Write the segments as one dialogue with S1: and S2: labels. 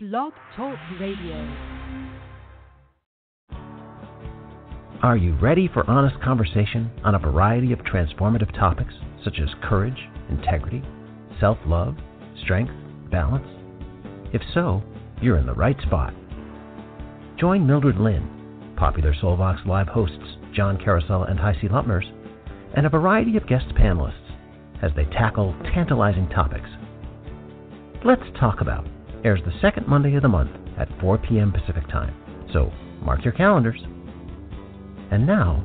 S1: Blog Talk Radio.
S2: Are you ready for honest conversation on a variety of transformative topics such as courage, integrity, self love, strength, balance? If so, you're in the right spot. Join Mildred Lynn, popular Soulvox Live hosts John Carosella and HiC Luttmers, and a variety of guest panelists as they tackle tantalizing topics. Let's Talk About airs the second Monday of the month at 4 p.m. Pacific Time, so mark your calendars. And now,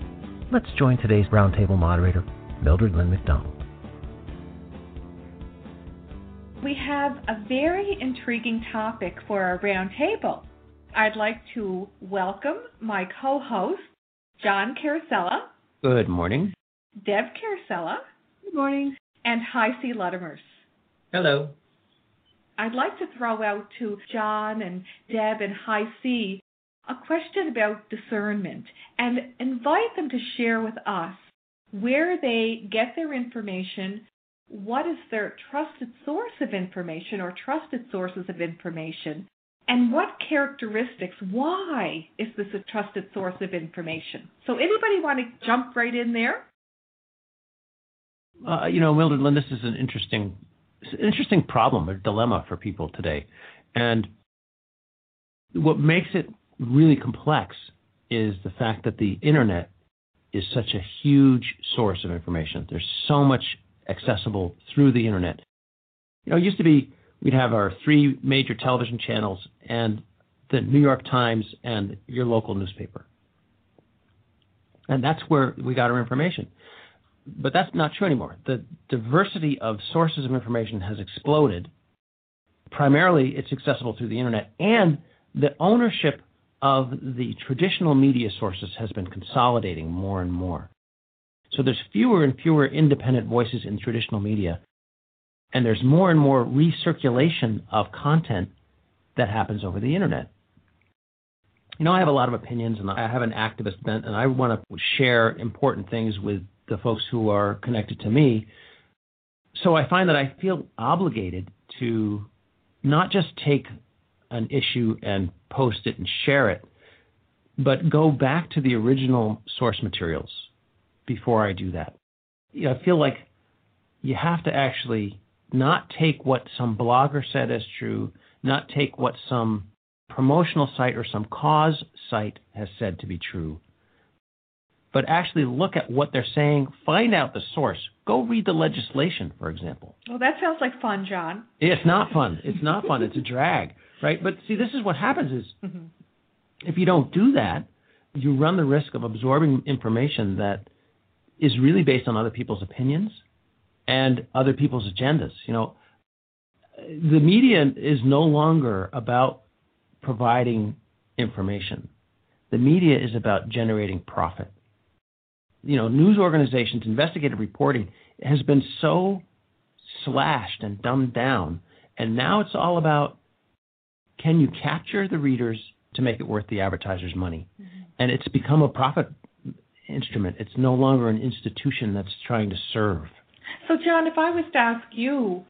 S2: let's join today's roundtable moderator, Mildred Lynn McDonald.
S3: We have a very intriguing topic for our roundtable. I'd like to welcome my co host, John Carosella,
S2: Good morning.
S3: Deb Carosella,
S4: Good morning.
S3: and HiC Luttmers.
S5: Hello.
S3: I'd like to throw out to John and Deb and Heisey C a question about discernment and invite them to share with us where they get their information, what is their trusted source of information or trusted sources of information, and what characteristics, why is this a trusted source of information? So, anybody want to jump right in there?
S5: Uh, you know, Mildred Lynn, this is an interesting, it's an interesting problem or dilemma for people today, and what makes it really complex is the fact that the internet is such a huge source of information. There's so much accessible through the internet. You know, it used to be we'd have our three major television channels and the New York Times and your local newspaper. And that's where we got our information. But that's not true anymore. The diversity of sources of information has exploded. Primarily, it's accessible through the internet, and the ownership of the traditional media sources has been consolidating more and more. So there's fewer and fewer independent voices in traditional media, and there's more and more recirculation of content that happens over the internet. You know, I have a lot of opinions, and I have an activist bent, and I want to share important things with the folks who are connected to me. So I find that I feel obligated to not just take an issue and post it and share it, but go back to the original source materials before I do that. You know, I feel like you have to actually not take what some blogger said as true, not take what some promotional site or some cause site has said to be true, but actually look at what they're saying, find out the source. Go read the legislation, for example.
S3: Well, that sounds like fun, John.
S5: It's not fun. It's not fun. It's a drag, right? But see, this is what happens is
S3: Mm-hmm.
S5: if you don't do that, you run the risk of absorbing information that is really based on other people's opinions and other people's agendas. You know, the media is no longer about providing information. The media is about generating profit. You know, news organizations, investigative reporting has been so slashed and dumbed down, and now it's all about can you capture the readers to make it worth the advertiser's money? Mm-hmm. And it's become a profit instrument. It's no longer an institution that's trying to serve.
S3: So, John, if I was to ask you,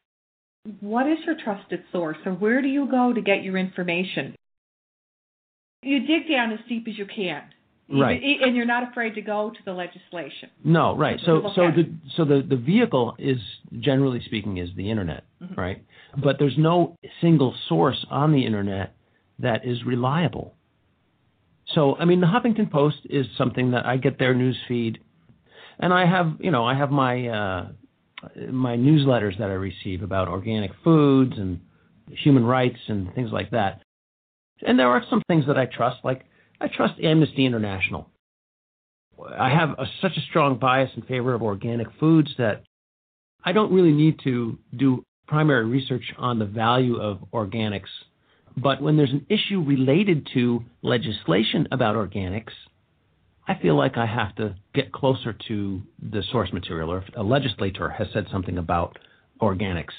S3: what is your trusted source, or where do you go to get your information? You dig down as deep as you can,
S5: Right.
S3: And you're not afraid to go to the legislation.
S5: No, right. So so the so the, the vehicle is generally speaking is the internet,
S3: Mhm.
S5: right? But there's no single source on the internet that is reliable. So I mean the Huffington Post is something that I get their news feed and I have you know, I have my uh my newsletters that I receive about organic foods and human rights and things like that. And there are some things that I trust, like I trust Amnesty International. I have a, such a strong bias in favor of organic foods that I don't really need to do primary research on the value of organics. But when there's an issue related to legislation about organics, I feel like I have to get closer to the source material, or if a legislator has said something about organics.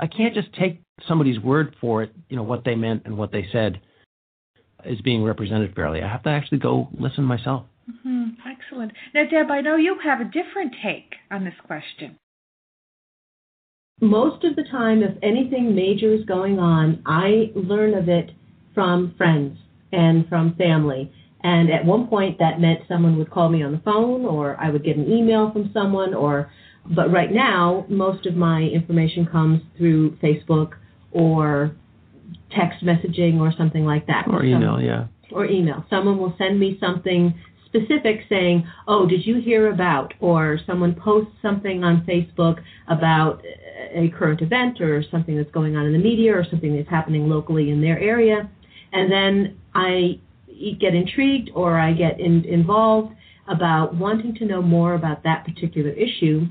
S5: I can't just take somebody's word for it, you know, what they meant and what they said is being represented fairly. I have to actually go listen myself.
S3: hmm Excellent. Now, Deb, I know you have a different take on this question.
S4: most of the time, if anything major is going on, I learn of it from friends and from family. And at one point, that meant someone would call me on the phone, or I would get an email from someone, or. But right now, most of my information comes through Facebook or text messaging or something like that.
S5: Or email, Some, yeah.
S4: Or email. Someone will send me something specific saying, "Oh, did you hear about?" Or someone posts something on Facebook about a current event or something that's going on in the media or something that's happening locally in their area, and then I get intrigued or I get in, involved about wanting to know more about that particular issue,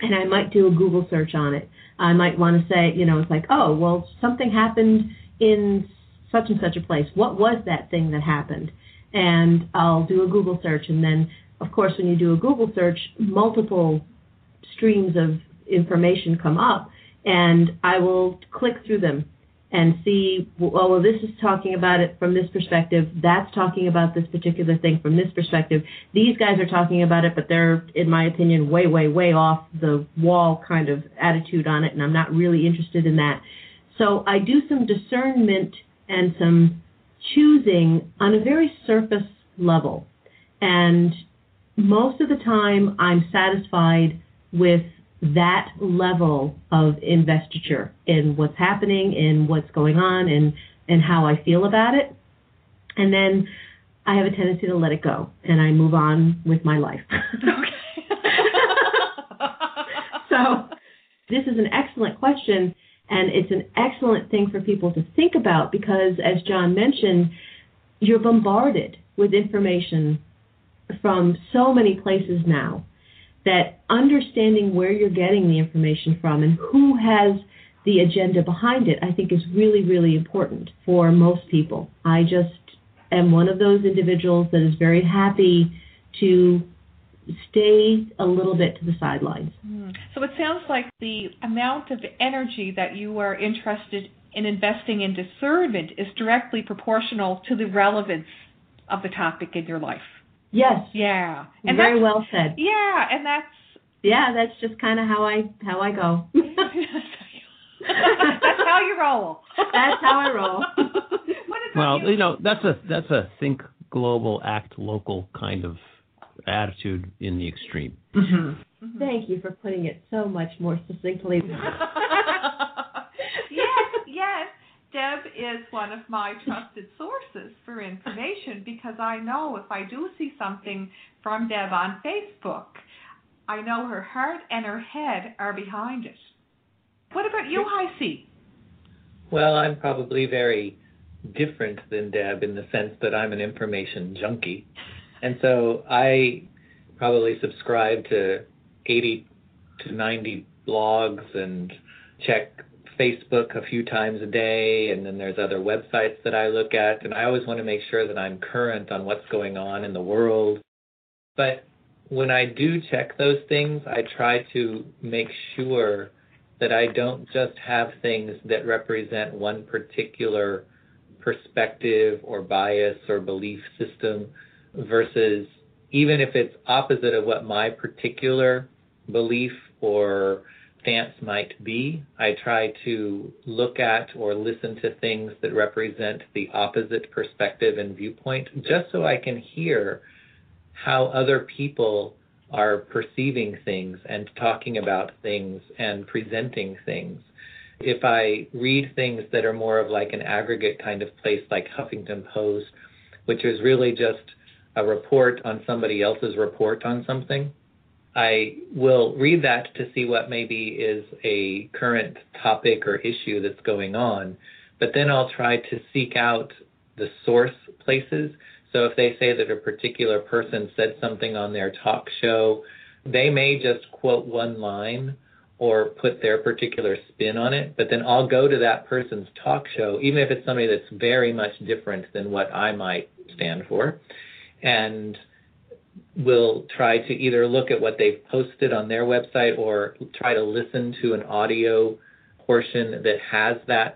S4: and I might do a Google search on it. I might want to say, you know, it's like, oh, well, something happened in such and such a place. What was that thing that happened? And I'll do a Google search, and then, of course, when you do a Google search, multiple streams of information come up, and I will click through them and see, well, well, this is talking about it from this perspective. That's talking about this particular thing from this perspective. These guys are talking about it, but they're, in my opinion, way, way, way off the wall kind of attitude on it, and I'm not really interested in that. So I do some discernment and some choosing on a very surface level. And most of the time, I'm satisfied with that level of investiture in what's happening, in what's going on, and and how I feel about it. And then I have a tendency to let it go, and I move on with my life.
S3: okay.
S4: so this is an excellent question, and it's an excellent thing for people to think about because, as John mentioned, you're bombarded with information from so many places now that understanding where you're getting the information from and who has the agenda behind it, I think is really, really important for most people. I just am one of those individuals that is very happy to stay a little bit to the sidelines.
S3: Mm. So it sounds like the amount of energy that you are interested in investing in discernment is directly proportional to the relevance of the topic in your life.
S4: Yes.
S3: Yeah.
S4: And very well said.
S3: Yeah, and that's
S4: yeah, that's just kind of how I how I go.
S3: that's how you roll.
S4: That's how I roll.
S5: well,
S3: you?
S5: you know, that's a that's a think global, act local kind of attitude in the extreme.
S4: Mm-hmm. Mm-hmm. Thank you for putting it so much more succinctly.
S3: Is one of my trusted sources for information because I know if I do see something from Deb on Facebook, I know her heart and her head are behind it. What about you, HiC?
S6: Well, I'm probably very different than Deb in the sense that I'm an information junkie. And so I probably subscribe to 80 to 90 blogs and check Facebook a few times a day, and then there's other websites that I look at, and I always want to make sure that I'm current on what's going on in the world. But when I do check those things, I try to make sure that I don't just have things that represent one particular perspective or bias or belief system versus even if it's opposite of what my particular belief or stance might be. I try to look at or listen to things that represent the opposite perspective and viewpoint just so I can hear how other people are perceiving things and talking about things and presenting things. If I read things that are more of like an aggregate kind of place like Huffington Post, which is really just a report on somebody else's report on something, I will read that to see what maybe is a current topic or issue that's going on, but then I'll try to seek out the source places. So if they say that a particular person said something on their talk show, they may just quote one line or put their particular spin on it, but then I'll go to that person's talk show, even if it's somebody that's very much different than what I might stand for, and will try to either look at what they've posted on their website or try to listen to an audio portion that has that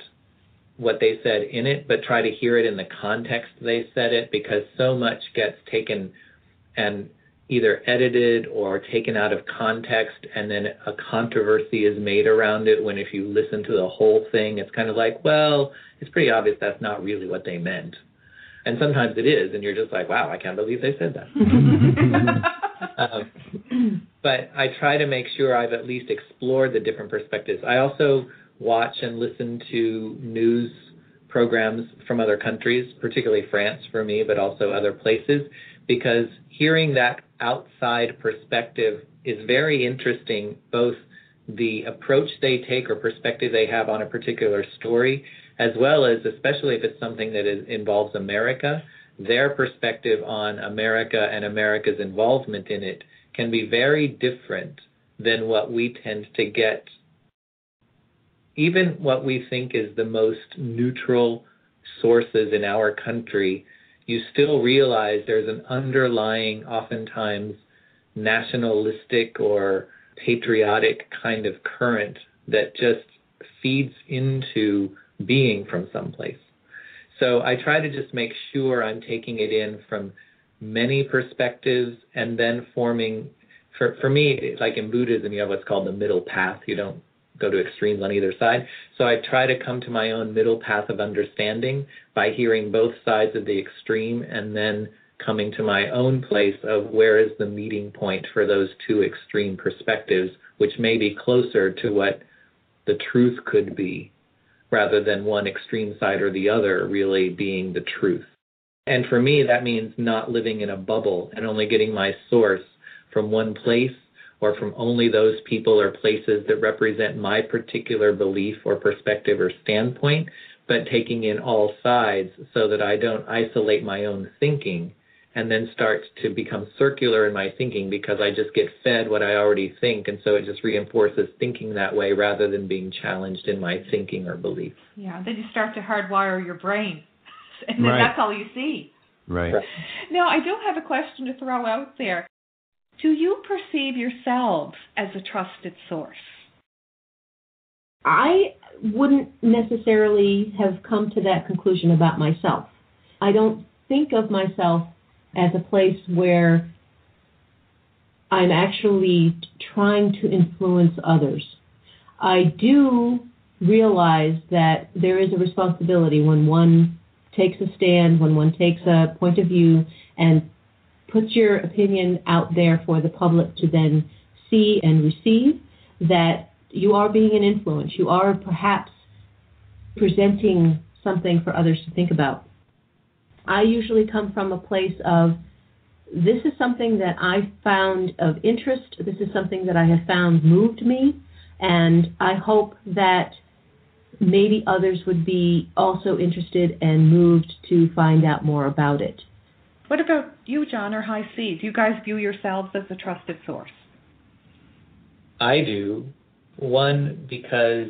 S6: what they said in it, but try to hear it in the context they said it because so much gets taken and either edited or taken out of context and then a controversy is made around it when if you listen to the whole thing it's kind of like well it's pretty obvious that's not really what they meant and sometimes it is and you're just like wow i can't believe they said that. Um, but i try to make sure i've at least explored the different perspectives. I also watch and listen to news programs from other countries particularly france for me but also other places because hearing that outside perspective is very interesting, both the approach they take or perspective they have on a particular story, as well as, especially if it's something that is, involves America, their perspective on America and America's involvement in it can be very different than what we tend to get. Even what we think is the most neutral sources in our country you still realize there's an underlying, oftentimes nationalistic or patriotic kind of current that just feeds into being from someplace. So I try to just make sure I'm taking it in from many perspectives and then forming for for me like in Buddhism you have what's called the middle path. You don't go to extremes on either side. So I try to come to my own middle path of understanding by hearing both sides of the extreme and then coming to my own place of where is the meeting point for those two extreme perspectives, which may be closer to what the truth could be rather than one extreme side or the other really being the truth. And for me, that means not living in a bubble and only getting my source from one place or from only those people or places that represent my particular belief or perspective or standpoint, but taking in all sides so that I don't isolate my own thinking and then start to become circular in my thinking because I just get fed what I already think. And so it just reinforces thinking that way rather than being challenged in my thinking or belief.
S3: Yeah, then you start to hardwire your brain. And then
S5: Right.
S3: that's all you see.
S5: Right.
S6: Right.
S3: Now, I do have a question to throw out there. Do you perceive yourselves as a trusted source?
S4: I wouldn't necessarily have come to that conclusion about myself. I don't think of myself as a place where I'm actually trying to influence others. I do realize that there is a responsibility when one takes a stand, when one takes a point of view and puts your opinion out there for the public to then see and receive, that you are being an influence. You are perhaps presenting something for others to think about. I usually come from a place of this is something that I found of interest, this is something that I have found moved me, and I hope that maybe others would be also interested and moved to find out more about it.
S3: What about you, John, or HiC? Do you guys view yourselves as a trusted source?
S6: I do. One, because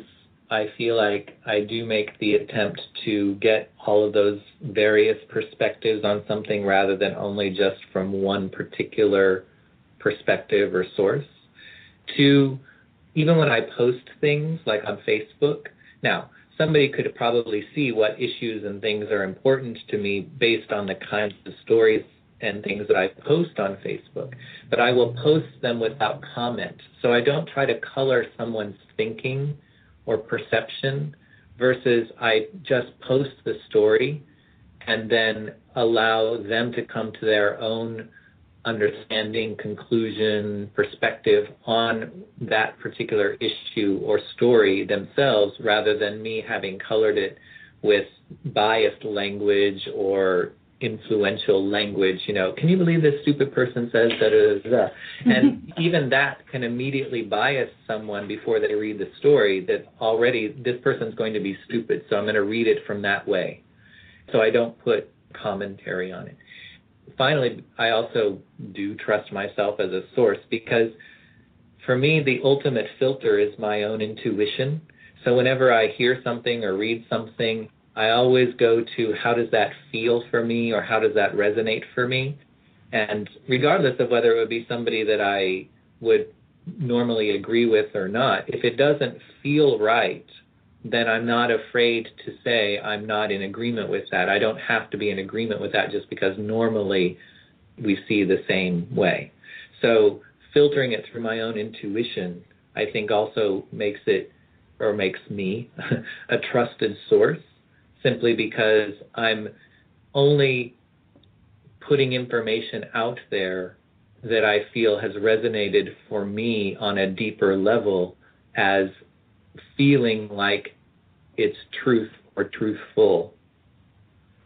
S6: I feel like I do make the attempt to get all of those various perspectives on something rather than only just from one particular perspective or source. Two, even when I post things like on Facebook, now somebody could probably see what issues and things are important to me based on the kinds of stories and things that I post on Facebook, but I will post them without comment. So I don't try to color someone's thinking or perception versus I just post the story and then allow them to come to their own understanding, conclusion, perspective on that particular issue or story themselves rather than me having colored it with biased language or influential language, you know, can you believe this stupid person says da? And even that can immediately bias someone before they read the story that already this person's going to be stupid, so I'm going to read it from that way. So I don't put commentary on it. Finally, I also do trust myself as a source because for me, the ultimate filter is my own intuition. So whenever I hear something or read something, I always go to how does that feel for me or how does that resonate for me? And regardless of whether it would be somebody that I would normally agree with or not, if it doesn't feel right, then I'm not afraid to say I'm not in agreement with that. I don't have to be in agreement with that just because normally we see the same way. So filtering it through my own intuition, I think also makes it or makes me a trusted source simply because I'm only putting information out there that I feel has resonated for me on a deeper level as feeling like it's truth or truthful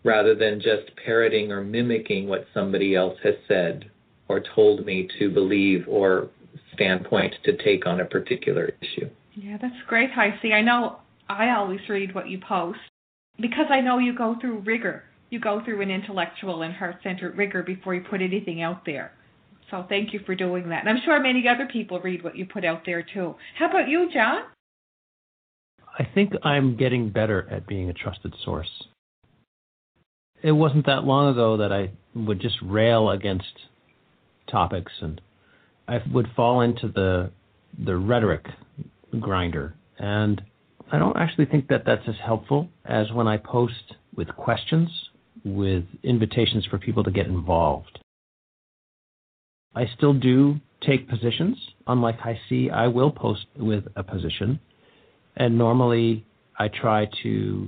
S6: rather than just parroting or mimicking what somebody else has said or told me to believe or standpoint to take on a particular issue.
S3: Yeah, that's great, HiC. I know I always read what you post because I know you go through rigor. You go through an intellectual and heart centered rigor before you put anything out there. So thank you for doing that. And I'm sure many other people read what you put out there too. How about you, John?
S5: I think I'm getting better at being a trusted source. It wasn't that long ago that I would just rail against topics and I would fall into the the rhetoric grinder and I don't actually think that that's as helpful as when I post with questions, with invitations for people to get involved. I still do take positions. Unlike HiC, I will post with a position. And normally I try to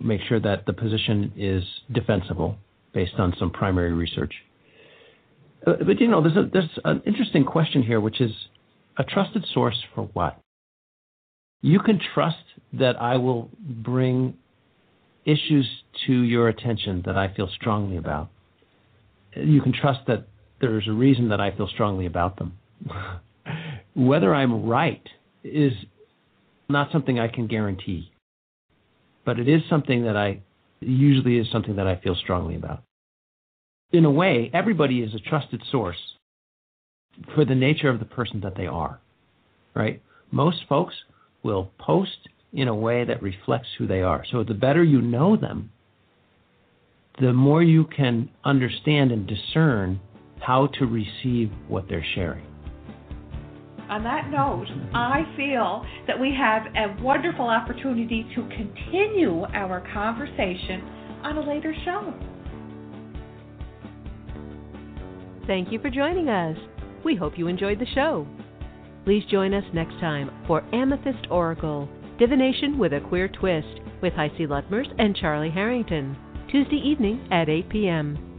S5: make sure that the position is defensible based on some primary research. Uh, but you know, there's, a, there's an interesting question here, which is a trusted source for what? You can trust that I will bring issues to your attention that I feel strongly about. You can trust that there's a reason that I feel strongly about them. Whether I'm right is not something I can guarantee, but it is something that I usually is something that I feel strongly about. In a way, everybody is a trusted source for the nature of the person that they are, right? Most folks will post in a way that reflects who they are. So the better you know them, the more you can understand and discern how to receive what they're sharing.
S3: On that note, I feel that we have a wonderful opportunity to continue our conversation on a later show.
S1: Thank you for joining us. We hope you enjoyed the show. Please join us next time for Amethyst Oracle Divination with a Queer Twist with HiC Luttmers and Charlie Harrington, Tuesday evening at 8 p.m.